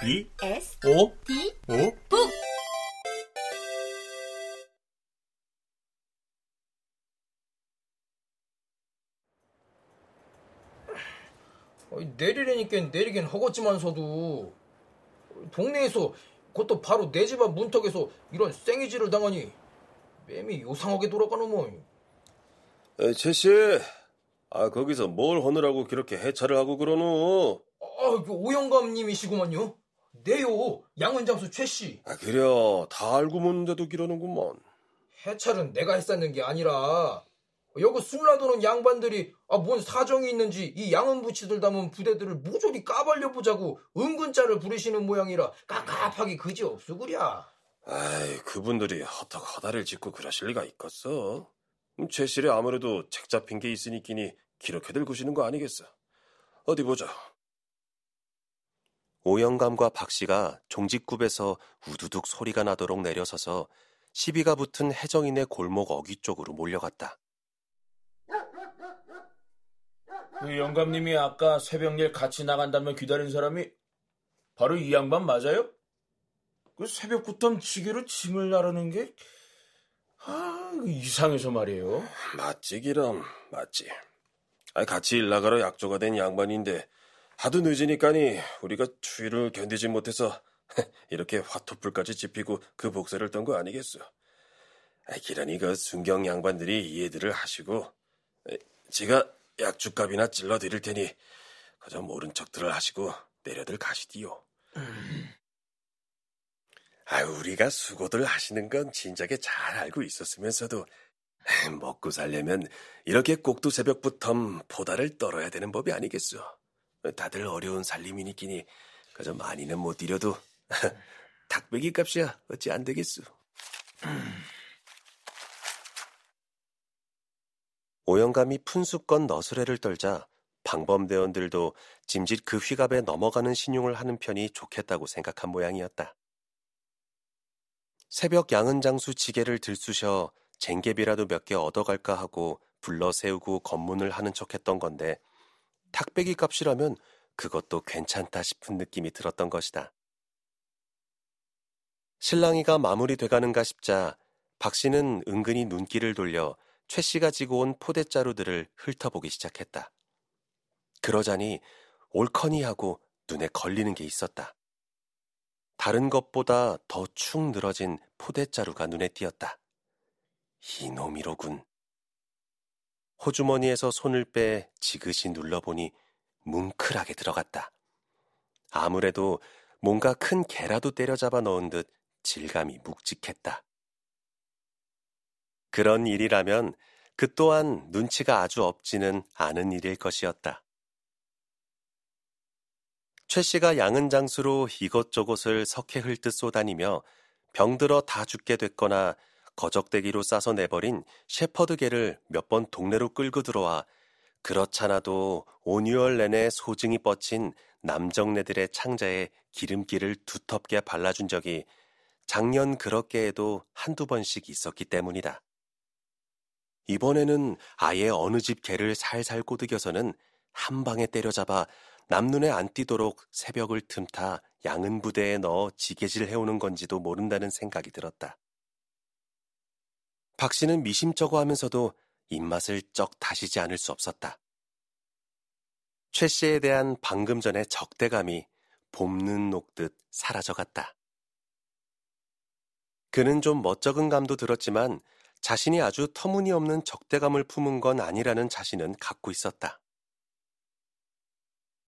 B S O D O 북 내리려니까 내리긴 하겠지만서도 동네에서 그것도 바로 내 집 앞 문턱에서 이런 생이질을 당하니 맴이 요상하게 돌아가는 뭐. 에, 최씨, 아 거기서 뭘 하느라고 그렇게 해차를 하고 그러노? 아, 그 오영감님이시구만요. 네요, 양은장수 최씨. 아 그려 다 알고 묻는데도 기러는구먼. 해찰은 내가 했었는 게 아니라 여기 술라도는 양반들이 아, 뭔 사정이 있는지 이 양은부치들 담은 부대들을 모조리 까발려 보자고 은근자를 부리시는 모양이라 깝깝하기 그지 없으구랴. 아이 그분들이 허덕 허다를 짓고 그러실 리가 있겠어. 음, 최씨를 아무래도 책 잡힌 게 있으니끼니 기렇게들 구시는 거 아니겠어. 어디 보자. 오영감과 박 씨가 종직굽에서 우두둑 소리가 나도록 내려서서 시비가 붙은 해정인의 골목 어귀 쪽으로 몰려갔다. 그 영감님이 아까 새벽일 같이 나간다면 기다린 사람이 바로 이 양반 맞아요? 그 새벽부터 지게로 짐을 나르는 게 아, 이상해서 말이에요. 맞지 기럼 맞지. 아 같이 일 나가러 약조가 된 양반인데 하도 늦으니까니 우리가 추위를 견디지 못해서 이렇게 화토불까지 지피고 그 복사를 떤 거 아니겠어. 아, 기란이 그 순경 양반들이 이해들을 하시고 에, 제가 약주값이나 찔러 드릴 테니 그저 모른 척들을 하시고 내려들 가시디요. 아, 우리가 수고들 하시는 건 진작에 잘 알고 있었으면서도 먹고 살려면 이렇게 꼭두 새벽부터 포다를 떨어야 되는 법이 아니겠소. 다들 어려운 살림이니끼니 그저 많이는 못 드려도 닭배기 값이야 어찌 안 되겠소. 오영감이 푼수건 너스레를 떨자 방범대원들도 짐짓 그 휘갑에 넘어가는 신용을 하는 편이 좋겠다고 생각한 모양이었다. 새벽 양은장수 지게를 들쑤셔 쟁개비라도 몇 개 얻어갈까 하고 불러 세우고 검문을 하는 척했던 건데 탁배기 값이라면 그것도 괜찮다 싶은 느낌이 들었던 것이다. 신랑이가 마무리돼가는가 싶자 박 씨는 은근히 눈길을 돌려 최 씨가 지고 온 포대자루들을 훑어보기 시작했다. 그러자니 옳거니 하고 눈에 걸리는 게 있었다. 다른 것보다 더 축 늘어진 포대자루가 눈에 띄었다. 이놈이로군. 호주머니에서 손을 빼 지그시 눌러보니 뭉클하게 들어갔다. 아무래도 뭔가 큰 개라도 때려잡아 넣은 듯 질감이 묵직했다. 그런 일이라면 그 또한 눈치가 아주 없지는 않은 일일 것이었다. 최 씨가 양은 장수로 이것저것을 석회 흘듯 쏘다니며 병들어 다 죽게 됐거나 거적대기로 싸서 내버린 셰퍼드 개를 몇 번 동네로 끌고 들어와 그렇잖아도 온유월 내내 소증이 뻗친 남정네들의 창자에 기름기를 두텁게 발라준 적이 작년 그렇게 해도 한두 번씩 있었기 때문이다. 이번에는 아예 어느 집 개를 살살 꼬드겨서는 한 방에 때려잡아 남눈에 안 띄도록 새벽을 틈타 양은 부대에 넣어 지게질 해오는 건지도 모른다는 생각이 들었다. 박 씨는 미심쩍어 하면서도 입맛을 쩍 다시지 않을 수 없었다. 최 씨에 대한 방금 전의 적대감이 봄눈 녹듯 사라져갔다. 그는 좀 멋쩍은 감도 들었지만 자신이 아주 터무니없는 적대감을 품은 건 아니라는 자신은 갖고 있었다.